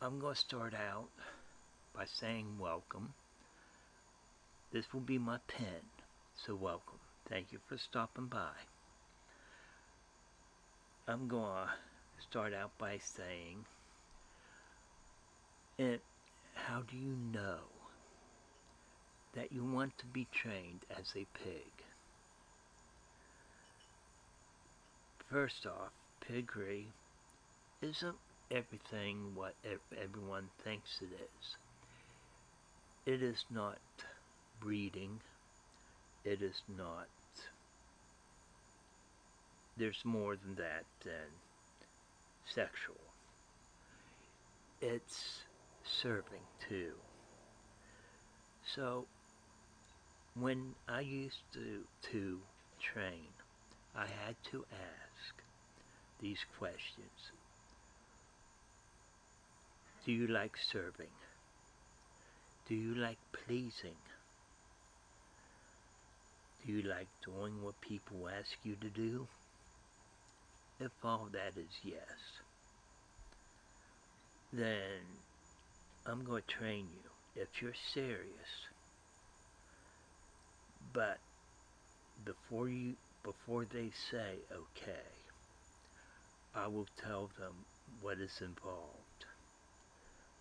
I'm going to start out by saying welcome. This will be my pen, so welcome. Thank you for stopping by. I'm going to start out by saying, and how do you know that you want to be trained as a pig? First off, piggery isn't everything what everyone thinks it is. It is not breeding. It is not. There's more than that than sexual. It's serving too. So when I used to, to train, I had to ask these questions. Do you like serving? Do you like pleasing? Do you like doing what people ask you to do? If all that is yes, then I'm going to train you if you're serious. But before you before they say okay, I will tell them what is involved.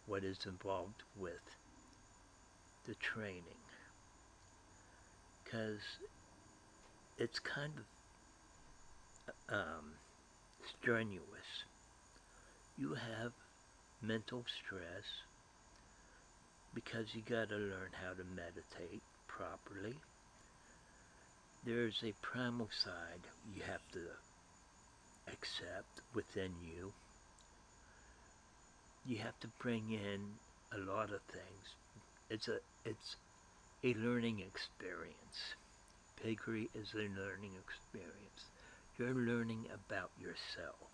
What is involved with the training. Because it's kind of um, strenuous. You have mental stress because you got to learn how to meditate properly. There's a primal side you have to accept within you. You have to bring in a lot of things. It's a it's a learning experience. Piggery is a learning experience. You're learning about yourself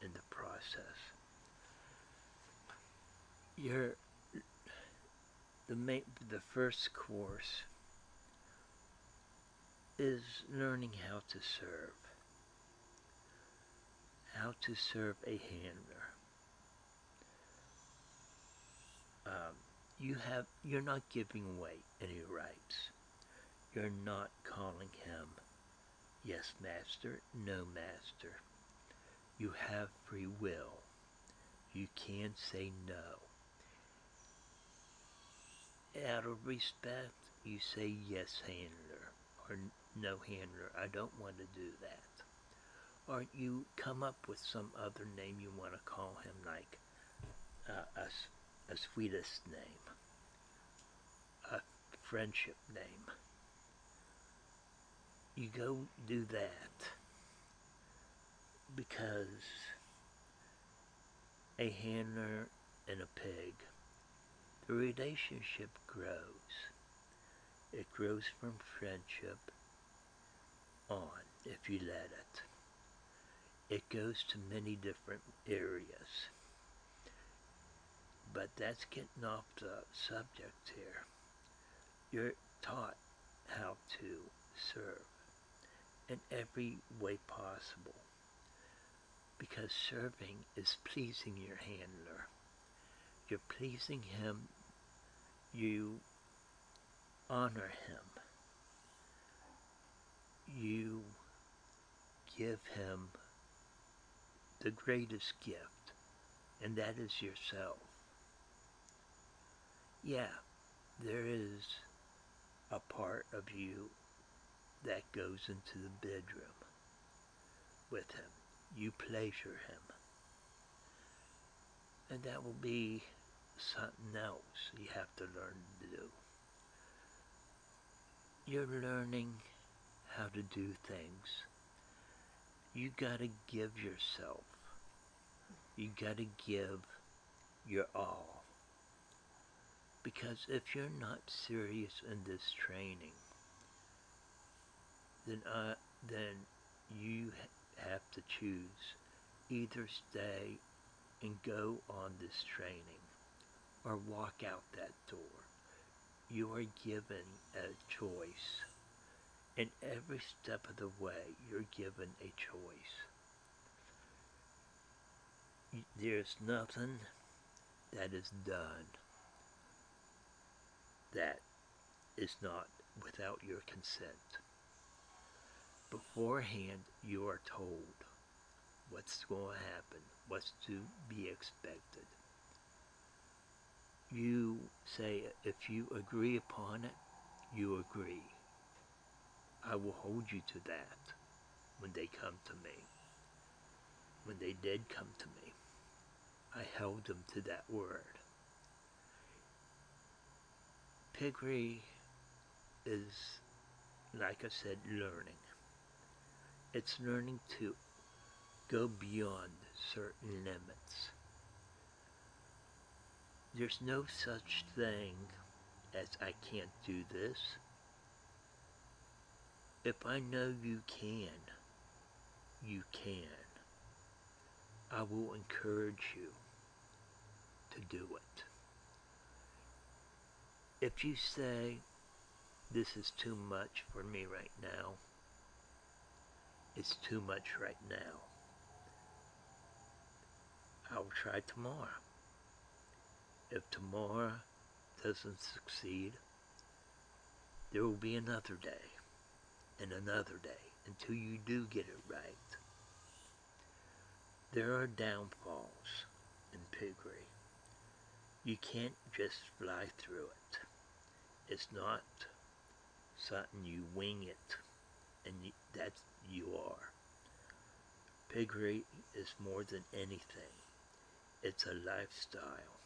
in the process. You're the main, the first course is learning how to serve. How to serve a handler. Um, you have you're not giving away any rights. You're not calling him yes master, no master. You have free will. You can say no. Out of respect, you say yes handler or no handler. I don't want to do that. Or you come up with some other name you want to call him like uh, a, a sweetest name a friendship name. You go do that because a handler and a pig, the relationship grows. It grows from friendship on if you let it. It goes to many different areas. But that's getting off the subject here you're taught how to serve in every way possible because serving is pleasing your handler. You're pleasing him, you honor him, you give him the greatest gift, and that is yourself. Yeah, there is a part of you that goes into the bedroom with him. You pleasure him. And that will be something else you have to learn to do. You're learning how to do things. You gotta give yourself. You gotta give your all. Because if you're not serious in this training, then uh, then you have to choose either stay and go on this training or walk out that door. You are given a choice. And every step of the way, you're given a choice. There's nothing that is done that is not without your consent. Beforehand, you are told what's going to happen, what's to be expected. You say, if you agree upon it, you agree. I will hold you to that when they come to me. When they did come to me, I held them to that word. Piggery is, like I said, learning. It's learning to go beyond certain limits. There's no such thing as I can't do this. If I know you can, you can. I will encourage you to do it. If you say, this is too much for me right now, it's too much right now. I'll try tomorrow. If tomorrow doesn't succeed, there will be another day and another day until you do get it right. There are downfalls in piggery. You can't just fly through it. It's not something you wing it and you, that's you are. Piggery is more than anything. It's a lifestyle.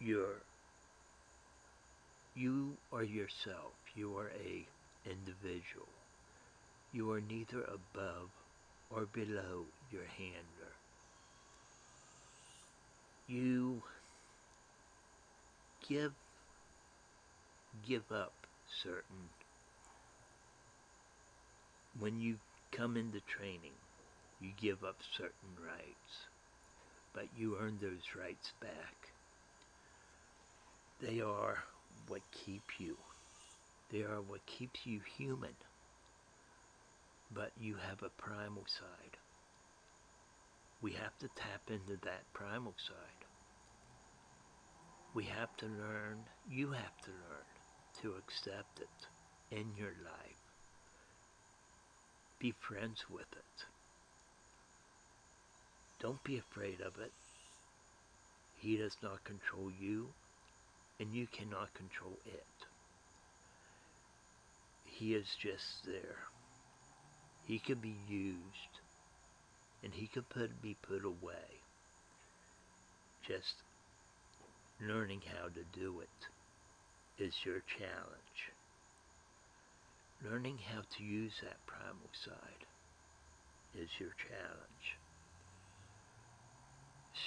You're you are yourself. You are a individual. You are neither above or below your handler. You give give up certain when you come into training you give up certain rights but you earn those rights back. They are what keep you. They are what keeps you human but you have a primal side. We have to tap into that primal side. We have to learn, you have to learn to accept it in your life. Be friends with it. Don't be afraid of it. He does not control you, and you cannot control it. He is just there. He can be used, and he can put, be put away. Just learning how to do it is your challenge. Learning how to use that primal side is your challenge.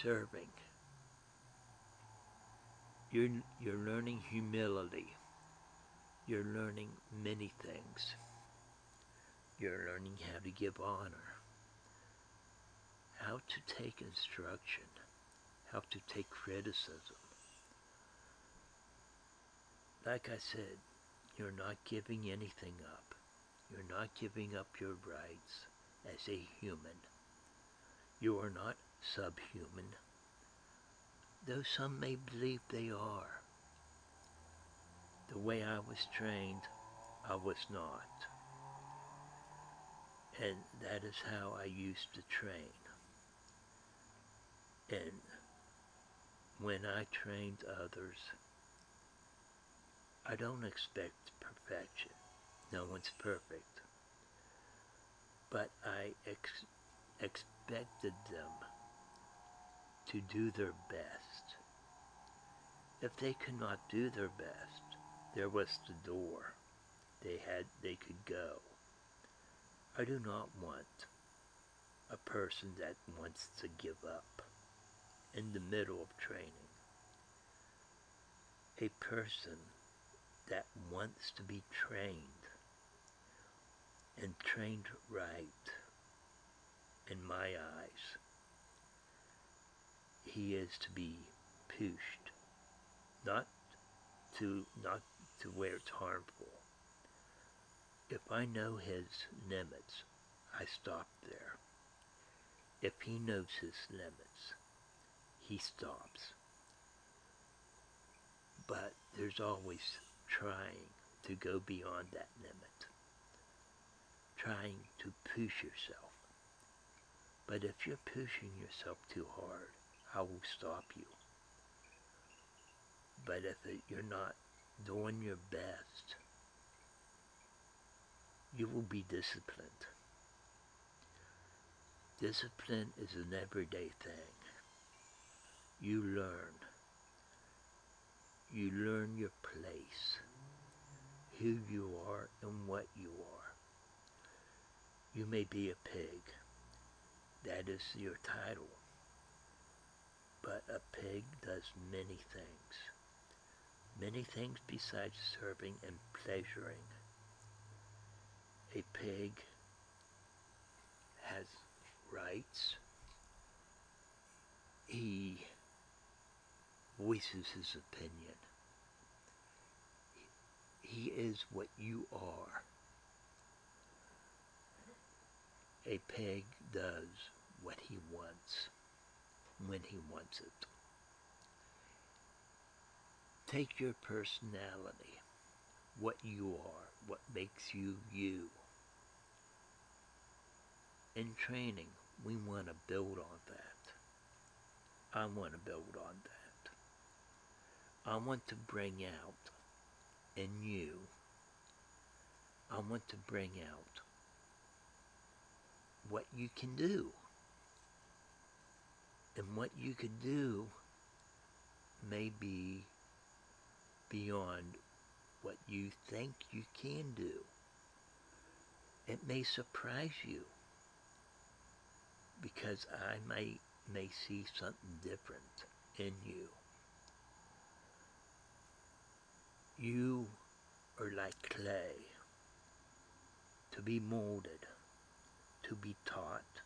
Serving. You're, you're learning humility. You're learning many things. You're learning how to give honor. How to take instruction. How to take criticism like I said, you're not giving anything up. You're not giving up your rights as a human. You are not subhuman, though some may believe they are. The way I was trained, I was not. And that is how I used to train. And when I trained others, I don't expect perfection. No one's perfect. But I ex expected them to do their best. If they could not do their best, there was the door. They had they could go. I do not want a person that wants to give up in the middle of training. A person that wants to be trained and trained right in my eyes, he is to be pushed, not to not to where it's harmful. If I know his limits, I stop there. If he knows his limits, he stops. But there's always trying to go beyond that limit, trying to push yourself. But if you're pushing yourself too hard, I will stop you. But if it, you're not doing your best, you will be disciplined. Discipline is an everyday thing. You learn. You learn your place, who you are and what you are. You may be a pig. That is your title. But a pig does many things. Many things besides serving and pleasuring. A pig has rights. He voices his opinion. He is what you are. A pig does what he wants when he wants it. Take your personality, what you are, what makes you you. In training, we want to build on that. I want to build on that. I want to bring out in you, I want to bring out what you can do. And what you could do may be beyond what you think you can do. It may surprise you because I may, may see something different in you. You are like clay to be molded, to be taught,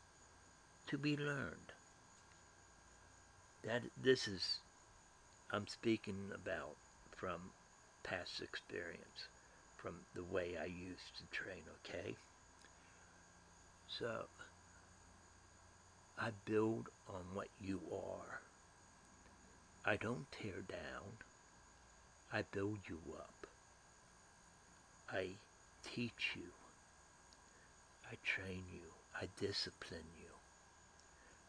to be learned. That this is I'm speaking about from past experience, from the way I used to train, okay? So I build on what you are. I don't tear down. I build you up. I teach you. I train you. I discipline you.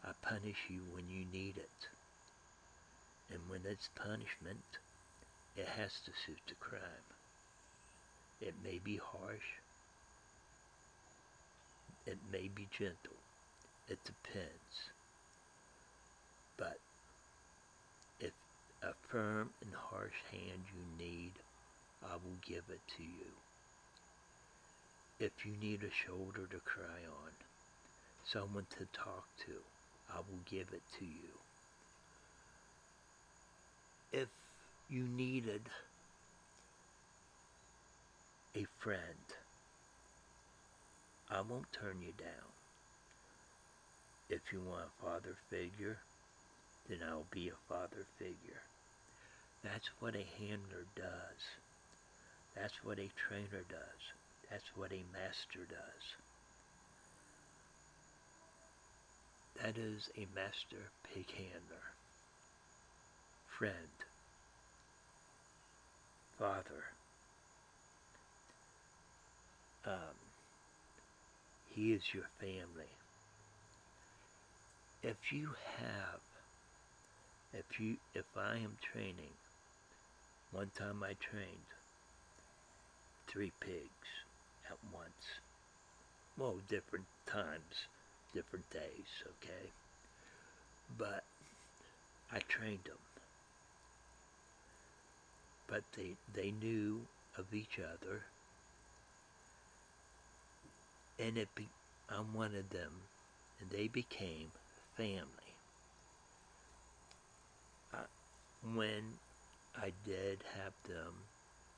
I punish you when you need it. And when it's punishment, it has to suit the crime. It may be harsh. It may be gentle. It depends. But a firm and harsh hand you need, I will give it to you. If you need a shoulder to cry on, someone to talk to, I will give it to you. If you needed a friend, I won't turn you down. If you want a father figure, then I'll be a father figure. That's what a handler does. That's what a trainer does. That's what a master does. That is a master pig handler. Friend. Father. Um, he is your family. If you have, if you, if I am training, one time I trained three pigs at once. Well, different times, different days, okay? But I trained them. But they, they knew of each other. And it be, I wanted them, and they became family. When I did have them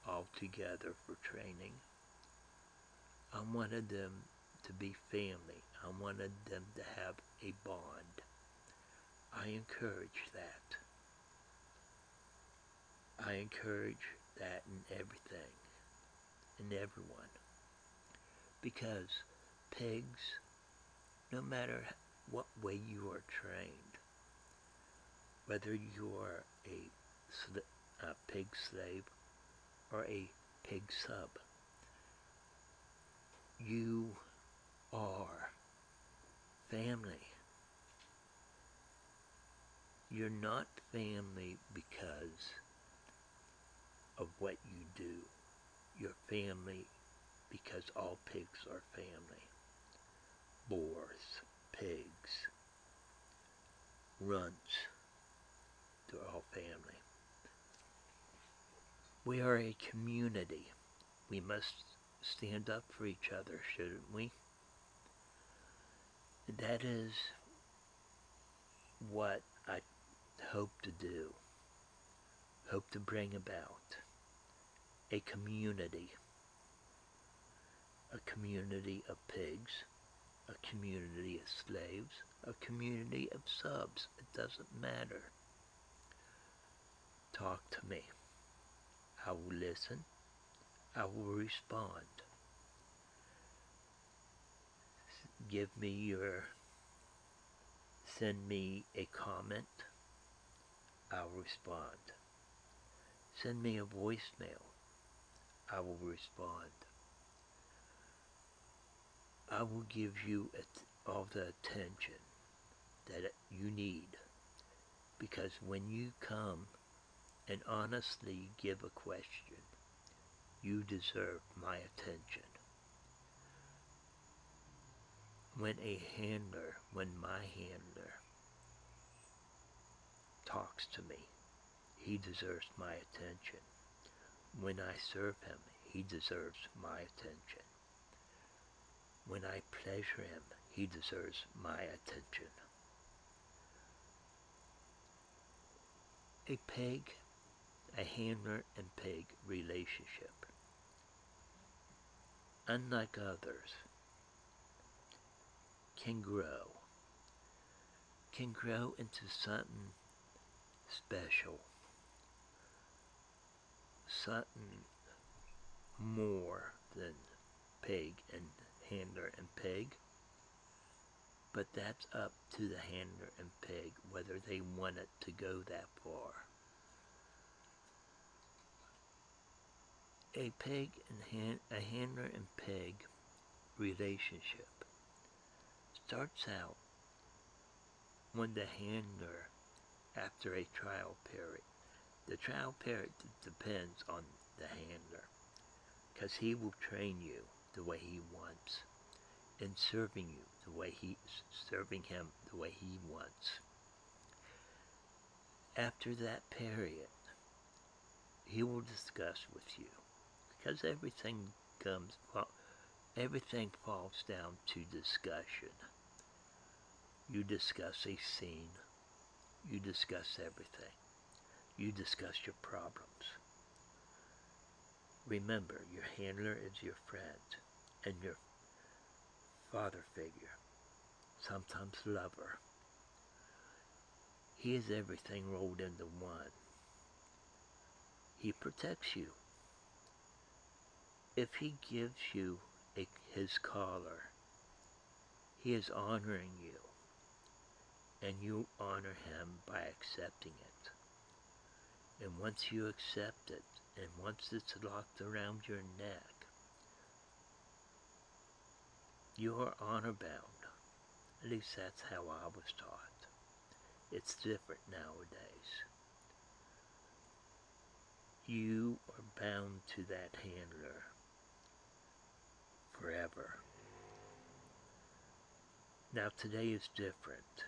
all together for training, I wanted them to be family. I wanted them to have a bond. I encourage that. I encourage that in everything, in everyone. Because pigs, no matter what way you are trained, whether you are a, a pig slave or a pig sub, you are family. You're not family because of what you do. You're family because all pigs are family. Boars, pigs, runts, they're all family. We are a community. We must stand up for each other, shouldn't we? That is what I hope to do, hope to bring about a community, a community of pigs, a community of slaves, a community of subs. It doesn't matter. Talk to me. I will listen. I will respond. Give me your, send me a comment. I'll respond. Send me a voicemail. I will respond. I will give you all the attention that you need because when you come and honestly give a question, you deserve my attention. When a handler, when my handler talks to me, he deserves my attention. When I serve him, he deserves my attention. When I pleasure him, he deserves my attention. A pig, a handler and pig relationship, unlike others, can grow, can grow into something special, something more than pig and handler and pig. But that's up to the handler and pig whether they want it to go that far. A pig and hand, a handler and pig relationship starts out when the handler after a trial period. The trial period depends on the handler because he will train you the way he wants and serving you the way he serving him the way he wants. After that period, he will discuss with you because everything comes everything falls down to discussion. You discuss a scene. You discuss everything. You discuss your problems. Remember, your handler is your friend and your father figure, sometimes lover. He is everything rolled into one. He protects you. If he gives you a, his collar, he is honoring you, and you honor him by accepting it. And once you accept it, and once it's locked around your neck, you are honor bound. At least that's how I was taught. It's different nowadays. You are bound to that handler forever. Now today is different.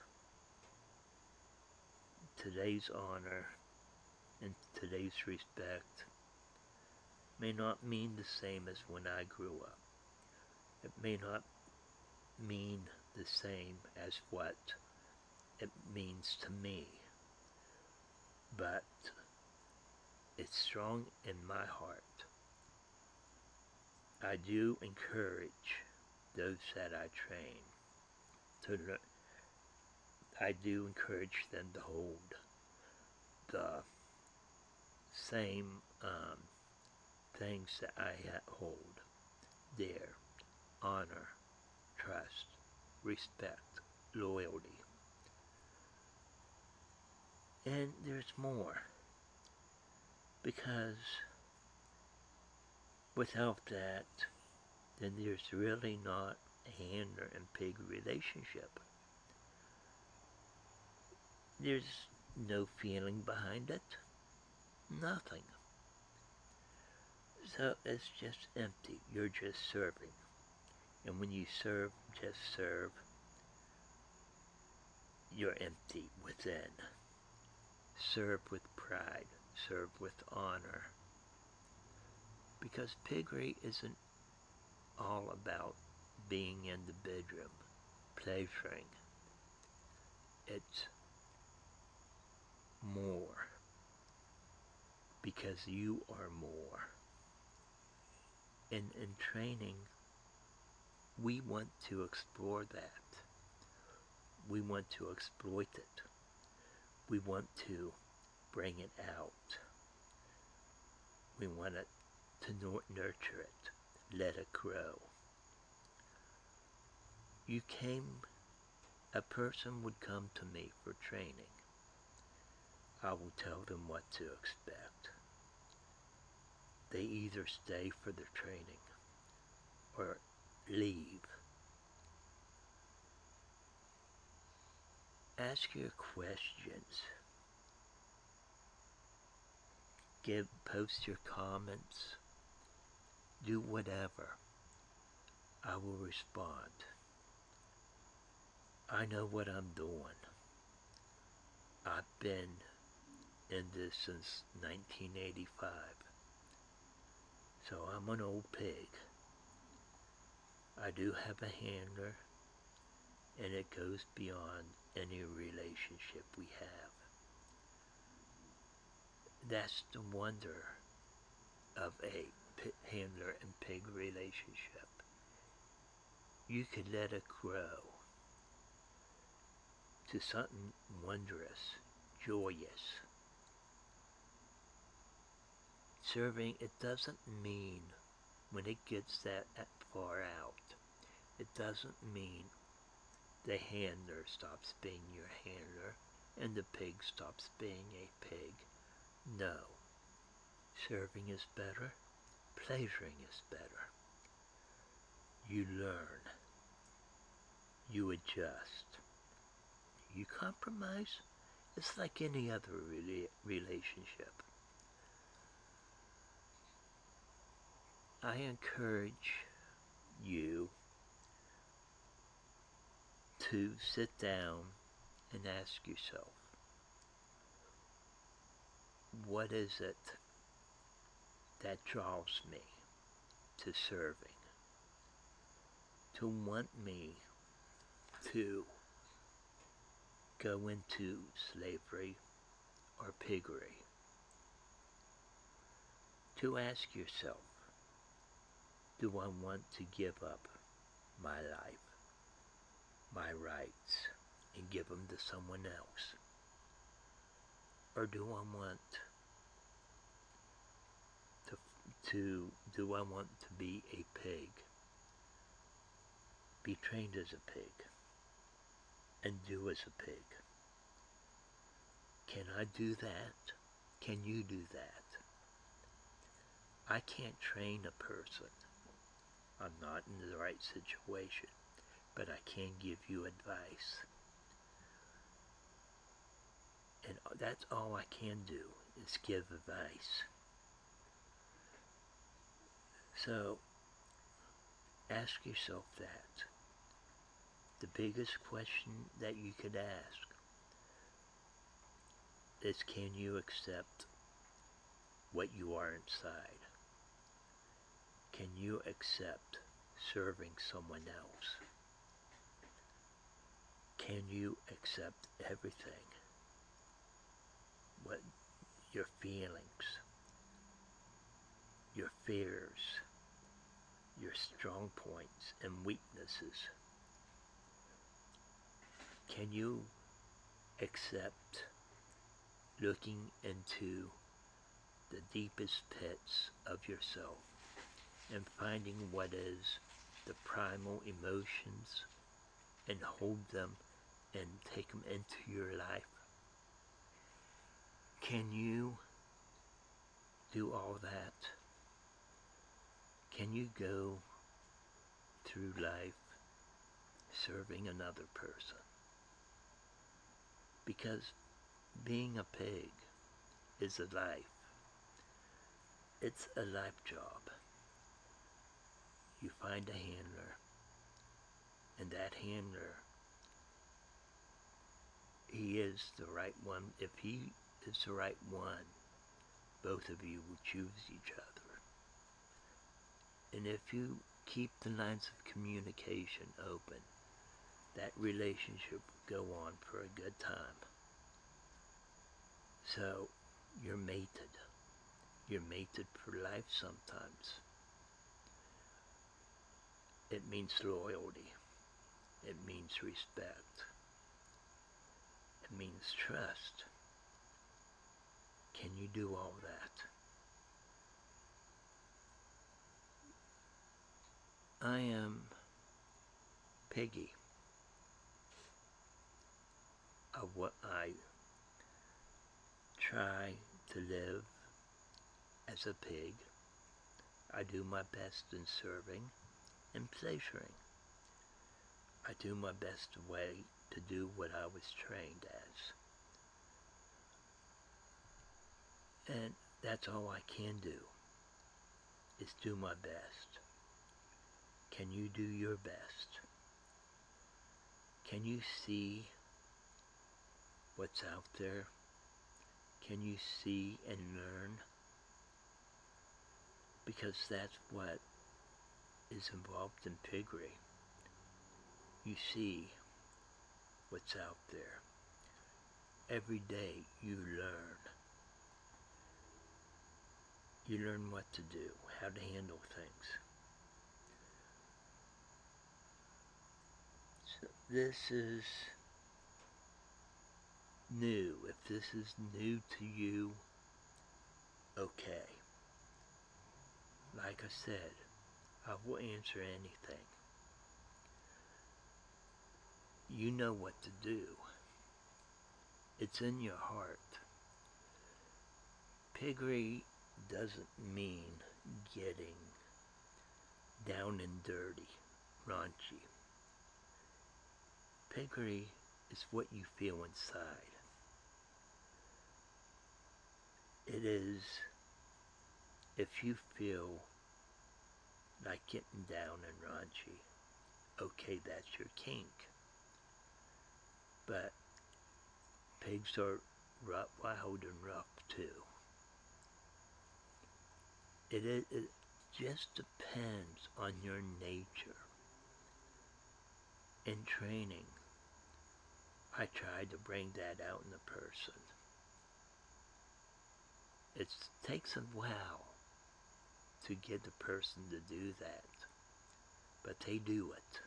Today's honor and today's respect may not mean the same as when I grew up. It may not mean the same as what it means to me, but it's strong in my heart. I do encourage those that I train to learn. I do encourage them to hold the same um, things that I hold dear honor, trust, respect, loyalty. And there's more. Because without that, then there's really not a handler and pig relationship. There's no feeling behind it. Nothing. So it's just empty. You're just serving. And when you serve, just serve, you're empty within. Serve with pride. Serve with honor. Because piggery isn't all about being in the bedroom, pleasuring. It's more because you are more. And in training, we want to explore that. We want to exploit it. We want to bring it out. We want it to nurture it, let it grow. You came, a person would come to me for training. I will tell them what to expect. They either stay for the training or leave. Ask your questions. Give, post your comments. Do whatever. I will respond. I know what I'm doing. I've been in this since 1985. So I'm an old pig. I do have a handler, and it goes beyond any relationship we have. That's the wonder of a handler and pig relationship. You could let it grow to something wondrous, joyous. Serving, it doesn't mean when it gets that far out, it doesn't mean the handler stops being your handler and the pig stops being a pig. No. Serving is better. Pleasuring is better. You learn. You adjust. You compromise. It's like any other relationship. I encourage you to sit down and ask yourself, what is it that draws me to serving? To want me to go into slavery or piggery? To ask yourself, do I want to give up my life, my rights, and give them to someone else? Or do I want to, do I want to be a pig? Be trained as a pig and do as a pig. Can I do that? Can you do that? I can't train a person I'm not in the right situation, but I can give you advice. And that's all I can do is give advice. So, ask yourself that. The biggest question that you could ask is can you accept what you are inside? Can you accept serving someone else? Can you accept everything? What your feelings, your fears, your strong points and weaknesses. Can you accept looking into the deepest pits of yourself and finding what is the primal emotions and hold them and take them into your life? Can you do all that? Can you go through life serving another person? Because being a pig is a life. It's a life job. You find a handler, and that handler, he is the right one. If he is the right one, both of you will choose each other. And if you keep the lines of communication open, that relationship will go on for a good time. So, you're mated. You're mated for life sometimes. It means loyalty. It means respect. It means trust. Can you do all that? I am Peggy. of what I try to live as a pig. I do my best in serving and pleasuring. I do my best way to do what I was trained as. And that's all I can do, is do my best. Can you do your best? Can you see what's out there? Can you see and learn? Because that's what is involved in piggery. You see what's out there. Every day you learn. You learn what to do, how to handle things. So this is new. If this is new to you, okay. Like I said, I will answer anything. You know what to do. It's in your heart. Piggery doesn't mean getting down and dirty, raunchy. Piggery is what you feel inside. It is if you feel like getting down and raunchy, okay, that's your kink. But pigs are rough, wild and rough too. It, is, it just depends on your nature. and training, I tried to bring that out in the person. It takes a while to get the person to do that, but they do it.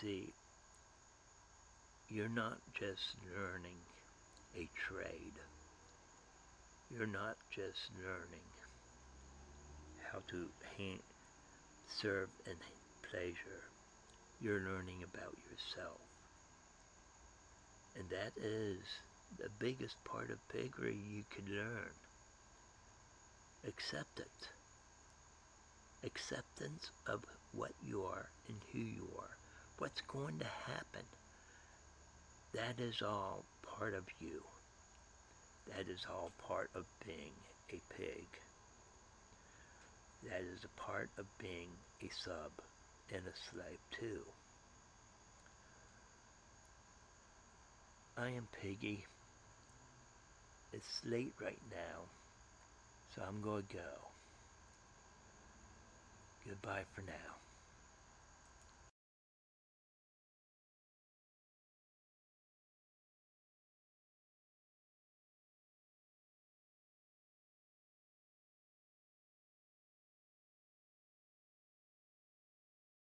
See, you're not just learning a trade. You're not just learning how to serve and pleasure. You're learning about yourself. And that is the biggest part of piggery you could learn. Accept it. Acceptance of what you are and who you are. What's going to happen. That is all part of you. That is all part of being a pig. That is a part of being a sub and a slave too. I am Piggy. It's late right now, so I'm going to go. Goodbye for now.